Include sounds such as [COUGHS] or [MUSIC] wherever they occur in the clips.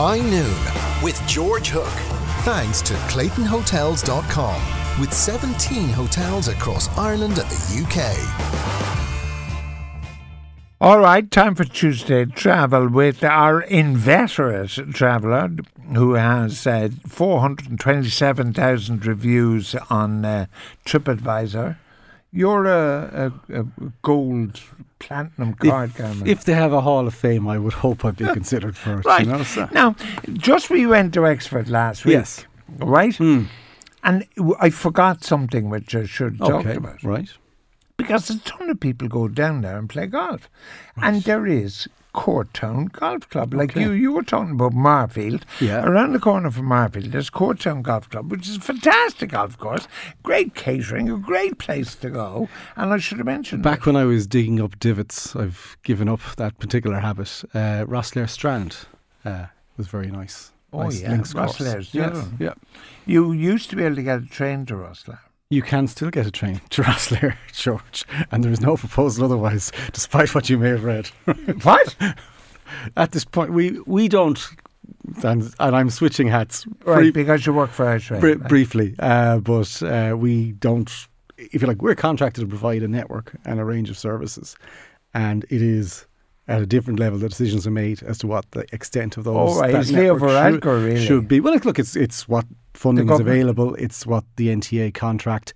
High Noon with George Hook. Thanks to ClaytonHotels.com with 17 hotels across Ireland and the UK. All right, time for Tuesday travel with our inveterate traveller who has uh, 427,000 reviews on uh, TripAdvisor. You're a, a, a gold platinum card if, if, they have a Hall of Fame, I would hope I'd be [LAUGHS] considered for it. right. You know, so. Now, just we went to Wexford last week. Yes. Right? Mm. And I forgot something which I should okay. talk about. Right because a ton of people go down there and play golf. Right. And there is Courtown Golf Club. Like okay. you, you were talking about Marlfield. Yeah. Around the corner from Marlfield, there's Courtown Golf Club, which is a fantastic golf course, great catering, a great place to go. And I should have mentioned back it. when I was digging up divots, I've given up that particular habit. Uh, Rosslare Strand uh, was very nice. Oh nice yeah, Rosslare's yes. yeah. You used to be able to get a train to Rosslare you can still get a train [LAUGHS] to Rosslare, [LAUGHS] George, and there is no proposal otherwise, despite what you may have read. [LAUGHS] what? At this point, we we don't. And, and I'm switching hats, right? because you work for a train, br- briefly, uh, but uh, we don't. If you like, we're contracted to provide a network and a range of services, and it is at a different level. The decisions are made as to what the extent of those. Oh, right. It's Leo Varadkar, really. Should be. Well, look, it's it's what funding is available. It's what the NTA contract.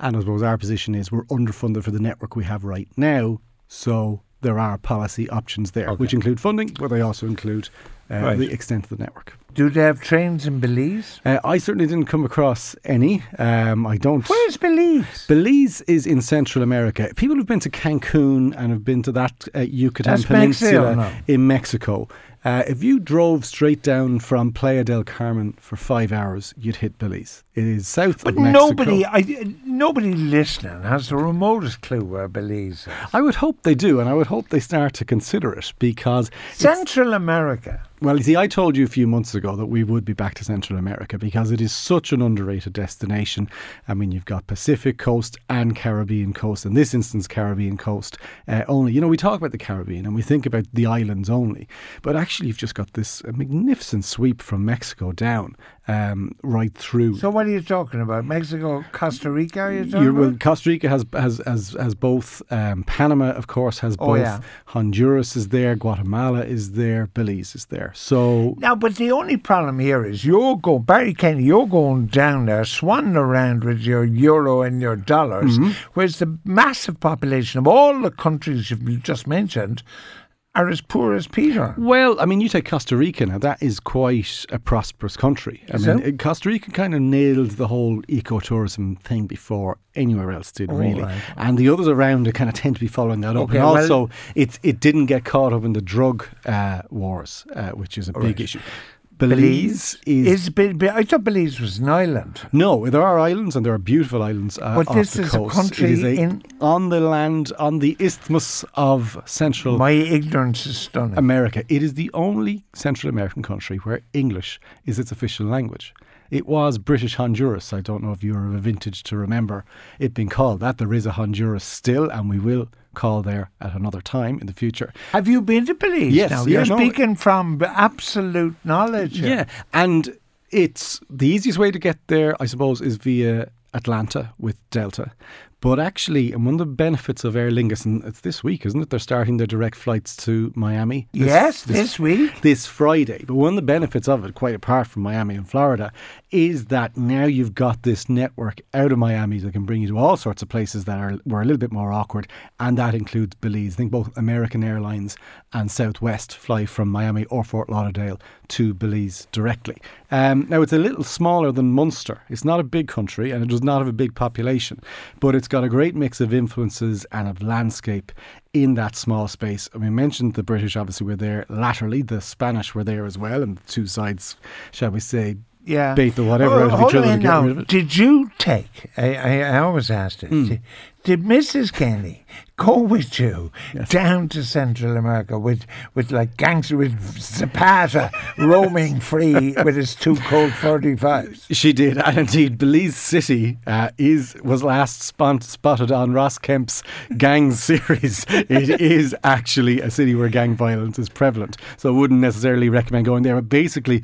And I suppose our position is we're underfunded for the network we have right now. So there are policy options there, okay. which include funding, but they also include uh, right. the extent of the network. Do they have trains in Belize? Uh, I certainly didn't come across any. Um, I don't. Where's Belize? Belize is in Central America. People who've been to Cancun and have been to that uh, Yucatan That's Peninsula Mexico, no. in Mexico uh, if you drove straight down from Playa del Carmen for five hours, you'd hit Belize. It is south but of Mexico. But nobody, I, nobody listening has the remotest clue where Belize is. I would hope they do, and I would hope they start to consider it because Central America. Well, you see, I told you a few months ago that we would be back to Central America because it is such an underrated destination. I mean, you've got Pacific coast and Caribbean coast. In this instance, Caribbean coast uh, only. You know, we talk about the Caribbean and we think about the islands only, but actually, you've just got this magnificent sweep from Mexico down um, right through. So, what are you talking about? Mexico, Costa Rica? Are you talking well? Costa Rica has has has, has both. Um, Panama, of course, has Oh, both. yeah. Honduras is there. Guatemala is there. Belize is there. So Now, but the only problem here is you're going, Barry Kenny, you're going down there, swanning around with your euro and your dollars, Mm-hmm. whereas the massive population of all the countries you've just mentioned are as poor as Peter. Well, I mean, you take Costa Rica now. That is quite a prosperous country. I Is mean, it? Costa Rica kind of nailed the whole ecotourism thing before anywhere else did, Oh, really. right. And the others around it kind of tend to be following that up. Okay, and well- also, it's it didn't get caught up in the drug uh, wars, uh, which is a big Right. issue. Belize, is. Is Be- Be- I thought Belize was an island. no, there are islands and there are beautiful islands uh, But this is a country is a, in- on the land on the isthmus of Central My ignorance is stunning. America. It is the only Central American country where English is its official language. It was British Honduras. I don't know if you're of a vintage to remember it being called that. There is a Honduras still, and we will call there at another time in the future. Have you been to Belize Yes, now? yeah, You're no. speaking from absolute knowledge. Yeah, and it's the easiest way to get there, I suppose, is via Atlanta with Delta. But actually, and one of the benefits of Aer Lingus, and it's this week, isn't it? They're starting their direct flights to Miami. Yes, this week. This Friday. But one of the benefits of it, quite apart from Miami and Florida, is that now you've got this network out of Miami that can bring you to all sorts of places that are were a little bit more awkward, and that includes Belize. I think both American Airlines and Southwest fly from Miami or Fort Lauderdale to Belize directly. Um, now it's a little smaller than Munster. It's not a big country and it does not have a big population, but it's got a great mix of influences and of landscape in that small space. And we mentioned the British obviously were there laterally, the Spanish were there as well, and two sides, shall we say, yeah. bait the whatever Oh, out of each other now. rid of it. Did you take? I, I, I always asked it. Hmm. Did, did Mrs. Kenny go with you down to Central America with with like gangster with Zapata roaming [LAUGHS] free with his two Colt forty fives? She did, and indeed, Belize City uh, is was last spont- spotted on Ross Kemp's Gangs [LAUGHS] series. It is actually a city where gang violence is prevalent, so I wouldn't necessarily recommend going there. But basically,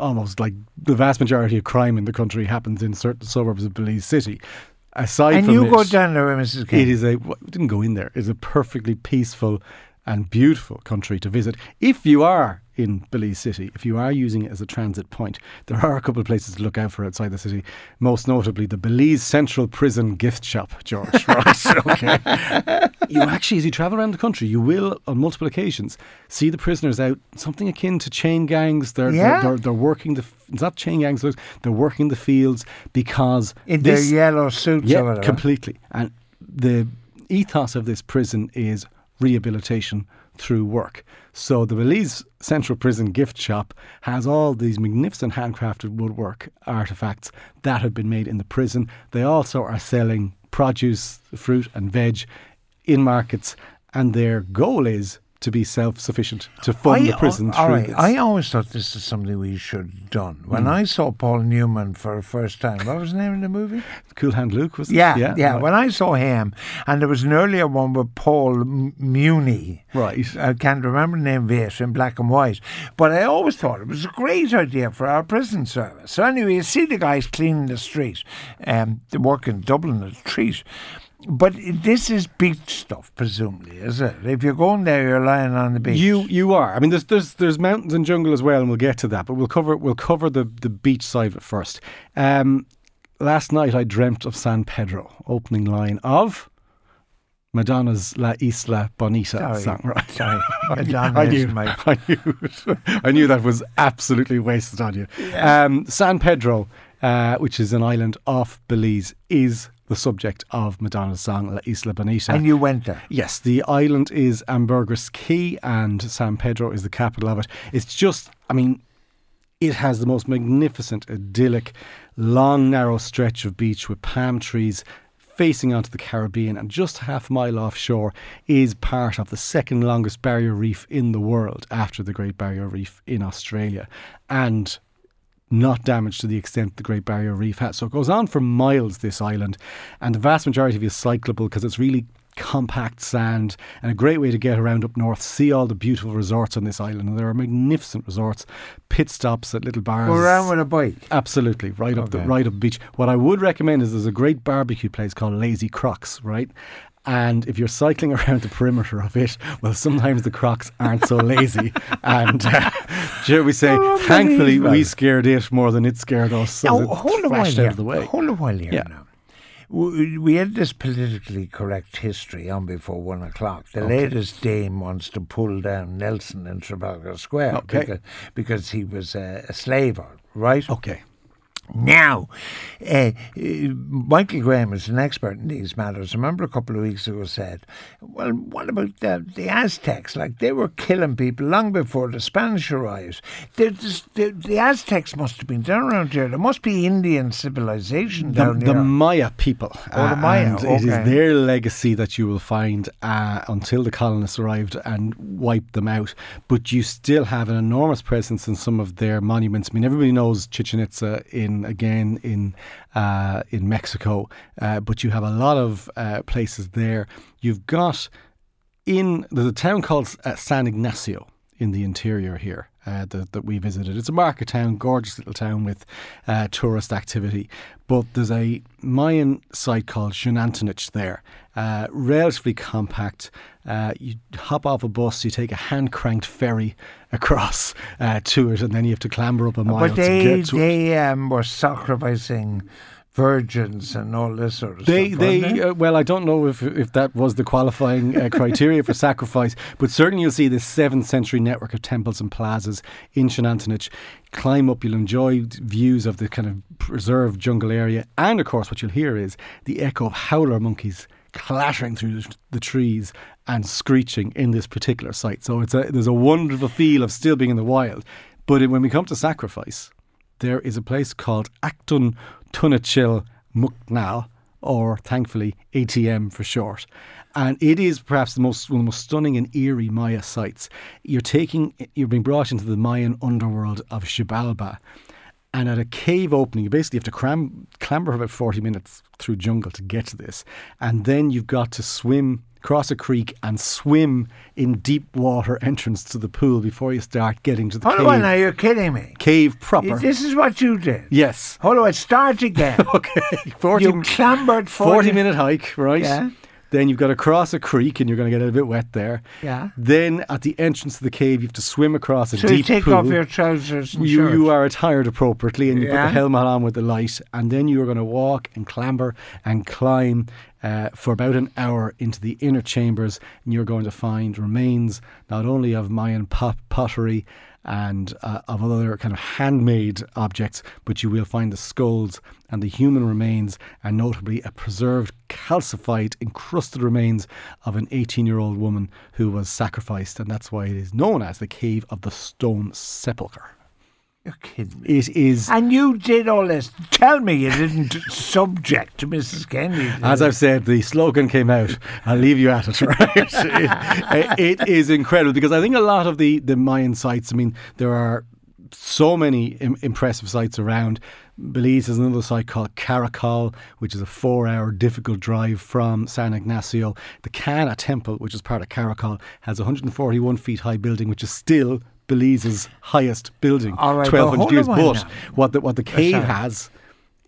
almost like the vast majority of crime in the country happens in certain suburbs of Belize City. Aside And from you it, go down there Mrs. Kenny. it is a we didn't go in there. It's a perfectly peaceful and beautiful country to visit. If you are in Belize City, if you are using it as a transit point, there are a couple of places to look out for outside the city. Most notably, the Belize Central Prison gift shop, George. [LAUGHS] Right? okay. [LAUGHS] You actually, as you travel around the country, you will on multiple occasions see the prisoners out something akin to chain gangs. They're Yeah. they're, they're, they're working the. It's not chain gangs. They're working the fields because in this, their yellow suits yeah, completely. And the ethos of this prison is rehabilitation through work. So the Belize Central Prison gift shop has all these magnificent handcrafted woodwork artifacts that have been made in the prison. They also are selling produce, fruit and veg in markets and their goal is to be self-sufficient to fund the prison all through right, this. I always thought this is something we should have done. When Hmm. I saw Paul Newman for the first time, what was the name of the movie? cool Hand Luke was it? Yeah, yeah. right. When I saw him, and there was an earlier one with Paul M- Muni. Right. I can't remember the name of it in black and white. But I always thought it was a great idea for our prison service. So anyway, you see the guys cleaning the street. Um, they work in Dublin a treat. But this is beach stuff, presumably, is it? If you're going there, you're lying on the beach. You you are. I mean, there's there's there's mountains and jungle as well, and we'll get to that. But we'll cover we'll cover the the beach side of it first. Um, last night I dreamt of San Pedro, opening line of Madonna's La Isla Bonita Sorry. song. Right. Sorry. [LAUGHS] I knew- Madonna I knew, my- I knew, [LAUGHS] I knew that was absolutely wasted on you. Um, San Pedro, uh, which is an island off Belize, is the subject of Madonna's song La Isla Bonita. and you went there. Yes, the island is Ambergris Caye and San Pedro is the capital of it. It's just, I mean, it has the most magnificent, idyllic, long, narrow stretch of beach with palm trees facing onto the Caribbean and just half a mile offshore is part of the second longest barrier reef in the world after the Great Barrier Reef in Australia. And not damaged to the extent the Great Barrier Reef has. So it goes on for miles, this island, and the vast majority of it is cyclable because it's really compact sand and a great way to get around up north, see all the beautiful resorts on this island. And there are magnificent resorts, pit stops at little bars. Go around with a bike. Absolutely, right up the right up the beach. What I would recommend is there's a great barbecue place called Lazy Crocs, right? And if you're cycling [LAUGHS] around the perimeter of it, well, sometimes the crocs aren't so lazy. and uh, [LAUGHS] shall we say, Oh, thankfully, we scared it more than it scared us. So Now, it hold a while flashed here. of the way. Hold a while here Yeah. now. We, we had this politically correct history on before one o'clock. The latest Dame wants to pull down Nelson in Trafalgar Square Okay. because, because he was a, a slave, right? Okay. Now, uh, uh, Michael Graham is an expert in these matters. I remember a couple of weeks ago said, well, what about the, the Aztecs? Like, they were killing people long before the Spanish arrived. The, the, the Aztecs must have been down around here. There must be Indian civilization The, down the here. Maya people. Oh, the uh, Maya, And it is their legacy that you will find uh, until the colonists arrived and wiped them out. But you still have an enormous presence in some of their monuments. I mean, everybody knows Chichen Itza in again in uh, in Mexico, uh, but you have a lot of uh, places there. You've got in there's a town called uh, San Ignacio in the interior here uh, that, that we visited. It's a market town, gorgeous little town with uh, tourist activity. But there's a Mayan site called Xunantunich there, uh, relatively compact. Uh, you hop off a bus, you take a hand cranked ferry across uh, to it, and then you have to clamber up a mile but to they, get to it. they um, were sacrificing virgins and all this sort of They, stuff. they, uh, well, I don't know if if that was the qualifying uh, criteria for sacrifice, but certainly you'll see this seventh century network of temples and plazas in Xunantunich. Climb up, you'll enjoy views of the kind of preserved jungle area, and of course, what you'll hear is the echo of howler monkeys clattering through the- the trees and screeching in this particular site. So it's a there's a wonderful feel of still being in the wild, but when we come to sacrifice. there is a place called Actun Tunichil Muknal, or thankfully ATM for short. And it is perhaps the most one of the most stunning and eerie Maya sites. You're taking you're being brought into the Mayan underworld of Xibalba. And at a cave opening, you basically have to cram, clamber for about 40 minutes through jungle to get to this. And then you've got to swim, cross a creek, and swim in deep water entrance to the pool before you start getting to the Hold cave. on now, you're kidding me. Cave proper. This is what you did. yes. Hold on, start again. [LAUGHS] Okay. 40, you clambered 40, 40 minute hike, right? Yeah. Then you've got to cross a creek and you're going to get a bit wet there. Yeah. Then at the entrance to the cave, you have to swim across a So deep you take pool. off your trousers and you, shirt. you are attired appropriately and you put the helmet on with the light and then you are going to walk and clamber and climb uh, for about an hour into the inner chambers and you're going to find remains not only of Mayan pot- pottery and uh, of other kind of handmade objects but you will find the skulls and the human remains and notably a preserved calcified encrusted remains of an 18 year old woman who was sacrificed and that's why it is known as the cave of the stone sepulchre You're kidding me. it is, And you did all this. Tell me you didn't [LAUGHS] subject to Mrs. Kennedy. as I've said, the slogan came out. I'll leave you at it, [LAUGHS] right? it, it is incredible because I think a lot of the, the Mayan sites, I mean, there are so many Im- impressive sites around. Belize has another site called Caracol, which is a four hour difficult drive from San Ignacio. The Caana Temple, which is part of Caracol, has a 141 feet high building, which is still Belize's highest building, right, but 1200 years. But what the, what the cave sorry. has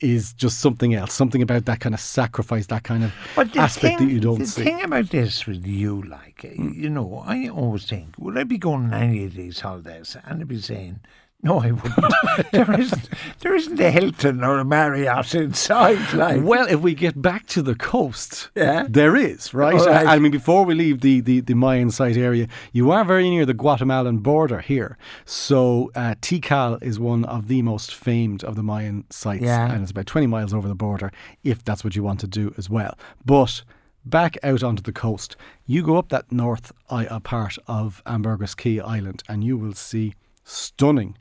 is just something else, something about that kind of sacrifice, that kind of aspect thing, that you don't the see. thing about this with you, like, uh, you know, I always think, would I be going on any of these holidays? And I'd be saying, no, I wouldn't. [LAUGHS] there, isn't, there isn't a Hilton or a Marriott inside. Like, Well, if we get back to the coast, Yeah. there is, right? Right. I mean, before we leave the, the, the Mayan site area, you are very near the Guatemalan border here. So, uh, Tikal is one of the most famed of the Mayan sites, Yeah. and it's about 20 miles over the border, if that's what you want to do as well. But back out onto the coast, you go up that north uh, part of Ambergris Caye Island, and you will see stunning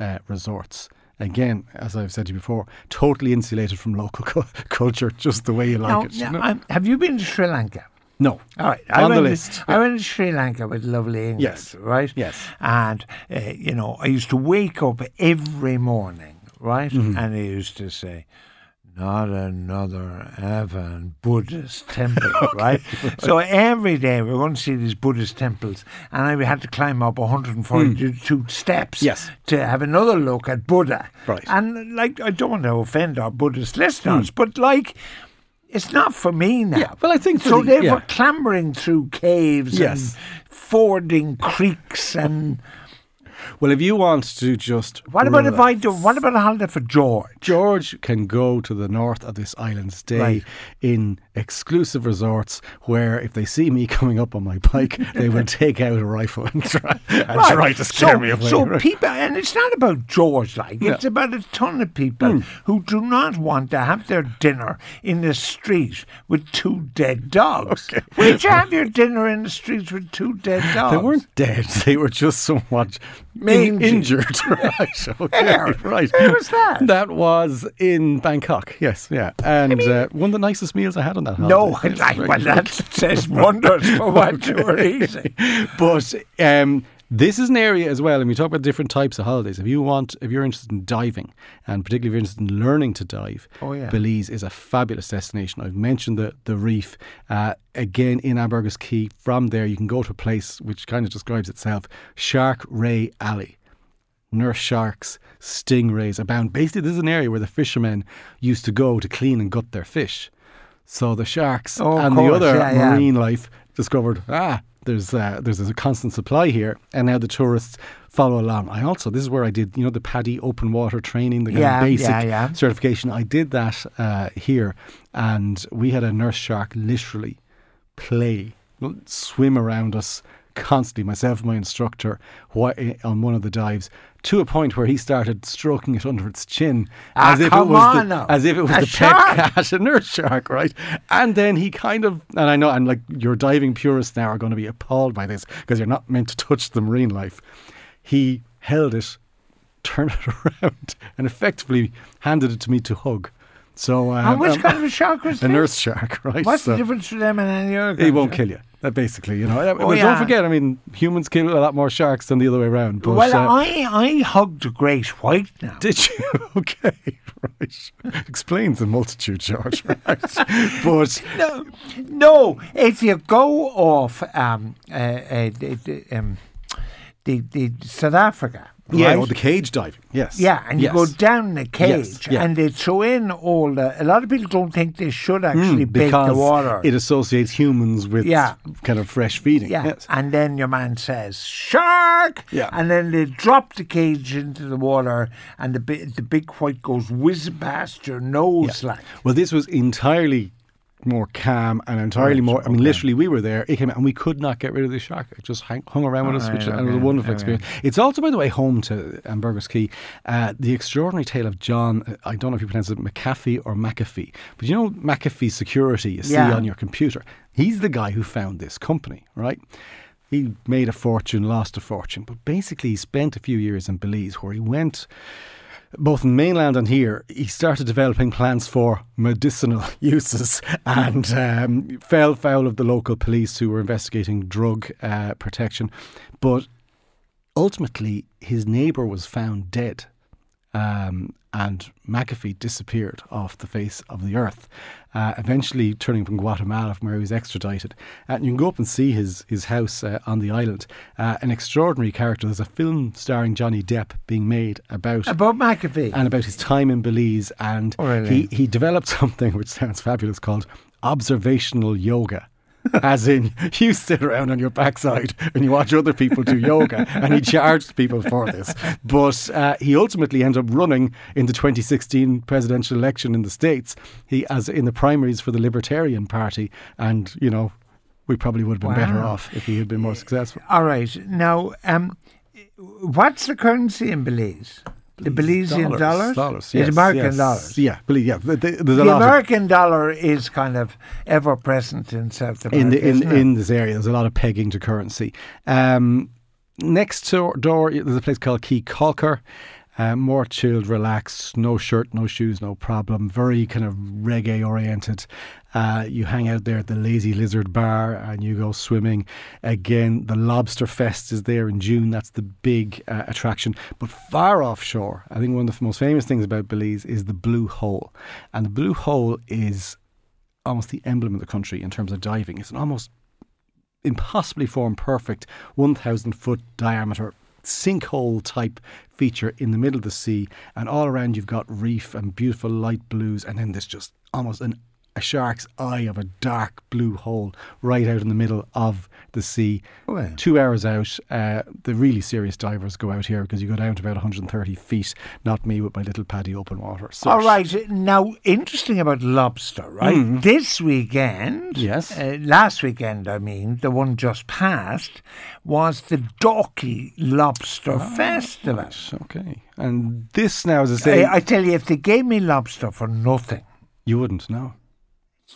uh, resorts. Again, as I've said to you before, totally insulated from local [LAUGHS] cu- culture, just the way you like now, it. you now, know? Have you been to Sri Lanka? no. All right, I On the went to- list. I went to Sri Lanka with lovely England. Yes. right. Yes. and uh, you know, I used to wake up every morning, right, Mm-hmm. and he used to say. Not another Avan Buddhist temple, [LAUGHS] right? So every day we were going to see these Buddhist temples, and I had to climb up 142 steps Hmm. Yes. to have another look at Buddha. Right. And like, I don't want to offend our Buddhist listeners, but like, it's not for me now. Yeah, well, I think so. the- They yeah. were clambering through caves Yes. and fording creeks and. Well, if you want to just. What about if I do? What about a holiday for George? George can go to the north of this island, stay Right. in exclusive resorts where if they see me [LAUGHS] coming up on my bike, they will [LAUGHS] take out a rifle and try, and Right. try to scare so, me away. So right? people, and it's not about George, like it's about a ton of people Hmm. who do not want to have their dinner in the street with two dead dogs. Where'd you have your dinner in the streets with two dead dogs? They weren't dead. [LAUGHS] They were just somewhat in- injured. [LAUGHS] right. Okay. Right. Where was that? That was in Bangkok. Yes. Yeah. And uh, one of the nicest meals I had on that No, holiday. I, well, that [LAUGHS] says wonders for what you were eating. but um, this is an area as well, and we talk about different types of holidays. If you want, if you're interested in diving, and particularly if you're interested in learning to dive, Oh, yeah. Belize is a fabulous destination. I've mentioned the the reef. Uh, again, in Ambergris Caye, from there you can go to a place which kind of describes itself: Shark Ray Alley. Nurse sharks, stingrays abound. Basically, this is an area where the fishermen used to go to clean and gut their fish. So the sharks Oh, and course, the other yeah, yeah. marine life discovered ah there's uh, there's a constant supply here and now the tourists follow along i also this is where i did you know the PADI open water training the kind Yeah, of basic yeah, yeah. certification i did that uh, here and we had a nurse shark literally play swim around us constantly myself and my instructor on one of the dives to a point where he started stroking it under its chin Ah, as if it was the, as if it was A the shark? pet cat [LAUGHS] a nurse shark right and then he kind of and I know and like your diving purists now are going to be appalled by this because you're not meant to touch the marine life he held it turned [LAUGHS] it around and effectively handed it to me to hug. So, um, and which um, kind of a shark was [LAUGHS] a this? nurse shark, right? What's So the difference to them and any other? He won't kill you. Uh, basically, you know. Oh, but yeah. don't forget, I mean, humans kill a lot more sharks than the other way around. But, well, uh, I I hugged a great white now. Did you? [LAUGHS] Okay, right. Explains the multitude, George. [LAUGHS] Right. but no, no. If you go off um, uh, uh, um, the, the South Africa, yeah, right? oh, the cage diving. Yes. Yeah, and you go down the cage, yeah. and they throw in all the. A lot of people don't think they should actually Mm, bake the water. it associates humans with Yeah. kind of fresh feeding. yeah, Yes. and then your man says shark. Yeah. and then they drop the cage into the water, and the the big white goes whizzing past your nose like. Well, this was entirely more calm and entirely Right, more. I mean, okay. literally, we were there. It came out, and we could not get rid of the shark. It just hang, hung around with us, which and it was a wonderful experience. It's also, by the way, home to Ambergris Caye. Uh, the extraordinary tale of John. uh, I don't know if you pronounce it McAfee or McAfee, but you know McAfee Security you see Yeah. on your computer. He's the guy who found this company, right? He made a fortune, lost a fortune, but basically he spent a few years in Belize where he went both in mainland and here, he started developing plans for medicinal [LAUGHS] uses and um, fell foul of the local police who were investigating drug uh, protection. But ultimately, his neighbour was found dead. Um, and McAfee disappeared off the face of the earth, uh, eventually turning from Guatemala, from where he was extradited. And you can go up and see his his house uh, on the island. Uh, an extraordinary character. There's a film starring Johnny Depp being made about About McAfee. and about his time in Belize. And Oh, really? he, he developed [LAUGHS] something which sounds fabulous called observational yoga. [LAUGHS] As in, you sit around on your backside and you watch other people do yoga, and he charged people for this. But uh, he ultimately ended up running in the 2016 presidential election in the States. He, as in the primaries for the Libertarian Party, and you know, we probably would have been better off if he had been more successful. All right. Now, um, what's the currency in Belize? The Belizean dollars? Dollars. It's yes, American yes. dollars. Yeah, believe. Yeah, th- th- there's a The lot of American dollar is kind of ever present in South America. in the in, in this area. There's a lot of pegging to currency. Um, next to door, there's a place called Caye Caulker. Uh, more chilled, relaxed, no shirt, no shoes, no problem. Very kind of reggae oriented. Uh, you hang out there at the Lazy Lizard Bar and you go swimming. Again, the Lobster Fest is there in June. That's the big uh, attraction. But far offshore, I think one of the most famous things about Belize is the Blue Hole. And the Blue Hole is almost the emblem of the country in terms of diving. It's an almost impossibly formed, perfect 1,000 foot diameter sinkhole type feature in the middle of the sea, and all around you've got reef and beautiful light blues, and then there's just almost an a shark's eye of a dark blue hole right out in the middle of the sea. Wow. Two hours out, uh, the really serious divers go out here because you go down to about 130 feet. Not me with my little PADI open water. So All right. Now, interesting about lobster, right? This weekend. Yes. uh, last weekend, I mean, the one just passed, was the Dorky Lobster Ah, Festival. Okay. And this now, as I say, I, I tell you, if they gave me lobster for nothing, you wouldn't know.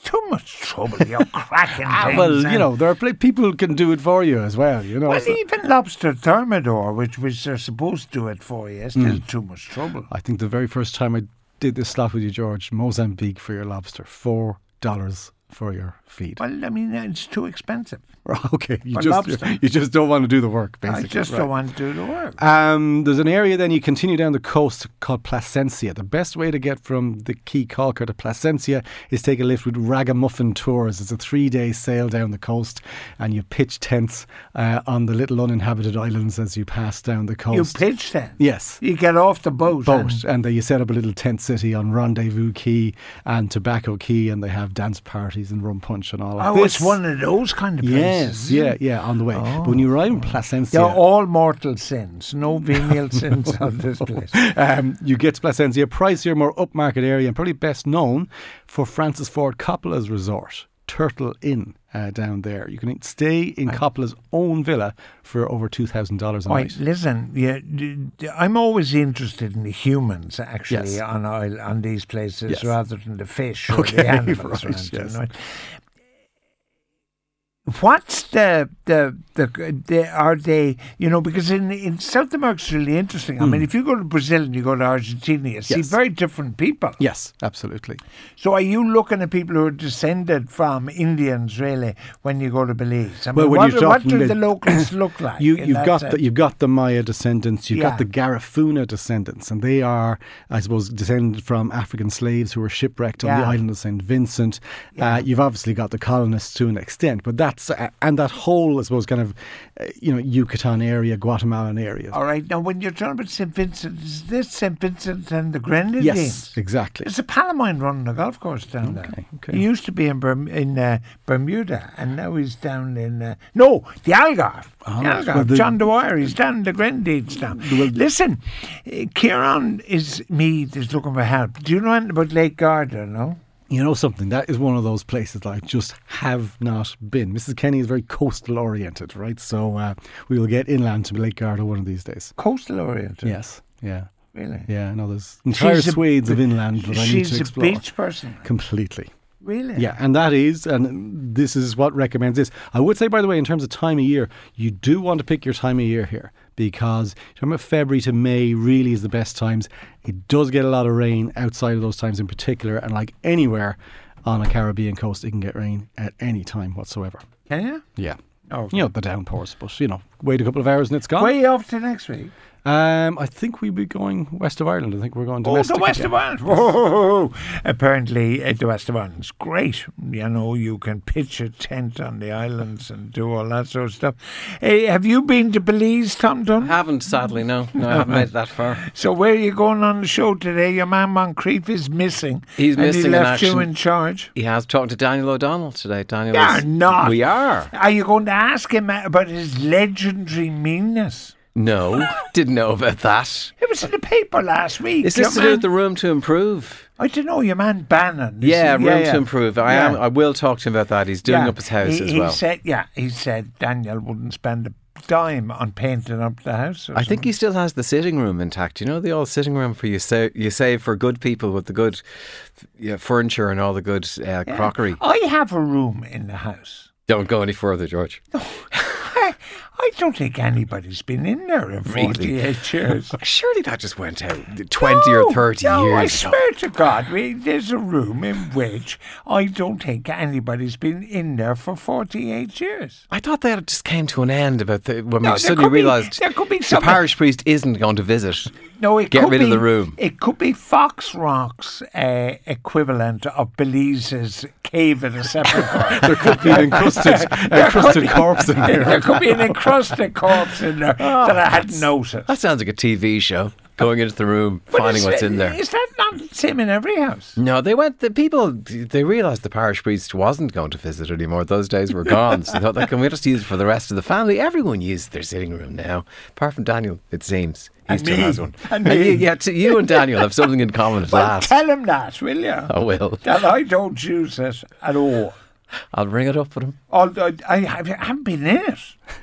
Too much trouble. You're [LAUGHS] cracking Ah, things well, you know, there are people can do it for you as well. You know, Well, so- even lobster thermidor, which which they're supposed to do it for you, is still too much trouble. I think the very first time I did this slot with you, George, Mozambique for your lobster, four dollars for your feed. Well, I mean, it's too expensive. [LAUGHS] Okay, you For just you just don't want to do the work, basically. I just right. don't want to do the work. Um, there's an area then you continue down the coast called Placencia. The best way to get from the Caye Caulker to Placencia is take a lift with Ragamuffin Tours. It's a three day sail down the coast and you pitch tents uh, on the little uninhabited islands as you pass down the coast. You pitch then. Yes. You get off the boat. Boat and- and, uh, you set up a little tent city on Rendezvous Caye and Tobacco Caye, and they have dance parties and rum punch and all of Oh, this. it's one of those kind of places. Yes, yeah, yeah, on the way. But when you arrive in Placencia, They're all mortal sins. No [LAUGHS] venial sins on this place. um, you get to Placencia, a pricier, more upmarket area, and probably best known for Francis Ford Coppola's resort, Turtle Inn, uh, down there. You can stay in Coppola's own villa for over two thousand dollars a Right, night. listen, yeah, I'm always interested in the humans actually Yes. on oil, on these places Yes. rather than the fish or Okay, the [LAUGHS] animals. right, yes. What's the the the, the are they you know because in in South America it's really interesting. I mean, if you go to Brazil and you go to Argentina, you see Hmm. Very different people. Yes, absolutely. So are you looking at people who are descended from Indians really when you go to Belize? I mean, Well, what, what do the locals look [COUGHS] like? you you've got the, you've got the Maya descendants, you've Yeah. got the Garifuna descendants, and they are, I suppose, descended from African slaves who were shipwrecked on the island of Saint Vincent. Yeah. Uh, you've obviously got the colonists to an extent, but that's uh, and that whole, I suppose, kind of, uh, you know, Yucatan area, Guatemalan area. All right. Now, when you're talking about St. Vincent, is this St. Vincent and the Grenadines? yes, exactly. It's a Palomine running a golf course down there. Okay, okay. He used to be in Berm- in uh, Bermuda, and now he's down in uh, no the Algarve. Ah, the Algarve. well, the- John Dwyer. He's down in the Grenadines now. Listen, uh, Kieran is me. Is looking for help. Do you know anything about Lake Garda? No. You know something? That is one of those places that I just have not been. Mrs. Kenny is very coastal oriented, right? So uh, we will get inland to Lake Garda one of these days. Coastal oriented. Yes, yeah. Really. Yeah, I know there's entire She's a- of inland that I need She's to a explore. beach person. Completely. Really. Yeah, and that is, and this is what recommends this. I would say, by the way, in terms of time of year, you do want to pick your time of year here because from February to May really is the best times. It does get a lot of rain outside of those times in particular, and like anywhere on a Caribbean coast, it can get rain at any time whatsoever. Can you? Yeah. Oh. You know, the downpours, but you know, wait a couple of hours and it's gone. Way off to next week? Um, I think we'll be going west of Ireland. I think we're going Oh, the West again. of Ireland. Whoa. Apparently, uh, the West of Ireland's great. You know, you can pitch a tent on the islands and do all that sort of stuff. Hey, have you been to Belize, Tom Dunne? Haven't sadly, no. No, I haven't [LAUGHS] made it that far. So where are you going on the show today? Your man Moncrieff is missing. He's and missing he in left you in charge. He has talked to Daniel O'Donnell today. Daniel You're not. We are. Are you going to ask him about his legendary meanness? No, didn't know about that. It was in the paper last week. Is Your this to do man- with the room to improve? I don't know. Your man Bannon. Yeah, room to improve. I Yeah. am. I will talk to him about that. He's doing Yeah. up his house he, as he. Said, yeah, he said Daniel wouldn't spend a dime on painting up the house. I think he still has the sitting room intact. You know the old sitting room for you sa- you save for good people with the good yeah, furniture and all the good uh, something. crockery. I have a room in the house. Don't go any further, George. I, [LAUGHS] I don't think anybody's been in there in Really? 48 years. [LAUGHS] Surely that just went out twenty or No, thirty no, I years ago. swear to God, we, there's a room in which I don't think anybody's been in there for 48 years. I thought that just came to an end about the, when No, we suddenly realised there could be the parish priest isn't going to visit. No, it Get could rid be, of the room. It could be Foxrock's uh, equivalent of Belize's cave in a sepulchre. [LAUGHS] There could be an encrusted, [LAUGHS] encrusted corpse in there there. could be an encrusted corpse in there [LAUGHS] Oh, that I hadn't noticed. That sounds like a TV show. Going into the room, But finding what's in there. Is that not the same in every house? No, they went. The people they realised the parish priest wasn't going to visit anymore. Those days were gone. so they thought, like, can we just use it for the rest of the family? Everyone uses their sitting room now, apart from Daniel. It seems he still has one. And you, me. yeah, so you and Daniel have something in common at Well, last. tell him that, will you? I will. That I don't use it at all. I'll bring it up for him. Although I, have- haven't been in it.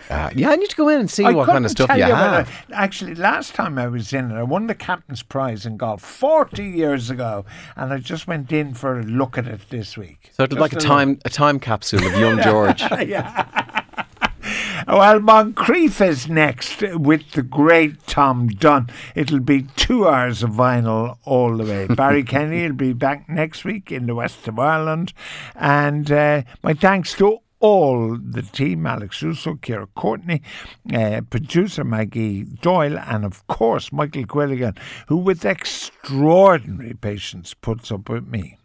Uh, yeah, I need to go in and see I what kind of stuff tell you when I- have. actually, last time I was in it, I won the captain's prize in golf 40 years ago, and I just went in for a look at it this week. So it's like a time a time capsule of young [LAUGHS] George. Well, Moncrieff is next with the great Tom Dunne. It'll be two hours of vinyl all the way. Barry [LAUGHS] Kenny will be back next week in the west of Ireland. And uh, my thanks to all the team Alex Russo, Kira Courtney, uh, producer Maggie Doyle, and of course Michael Quilligan, who with extraordinary patience puts up with me.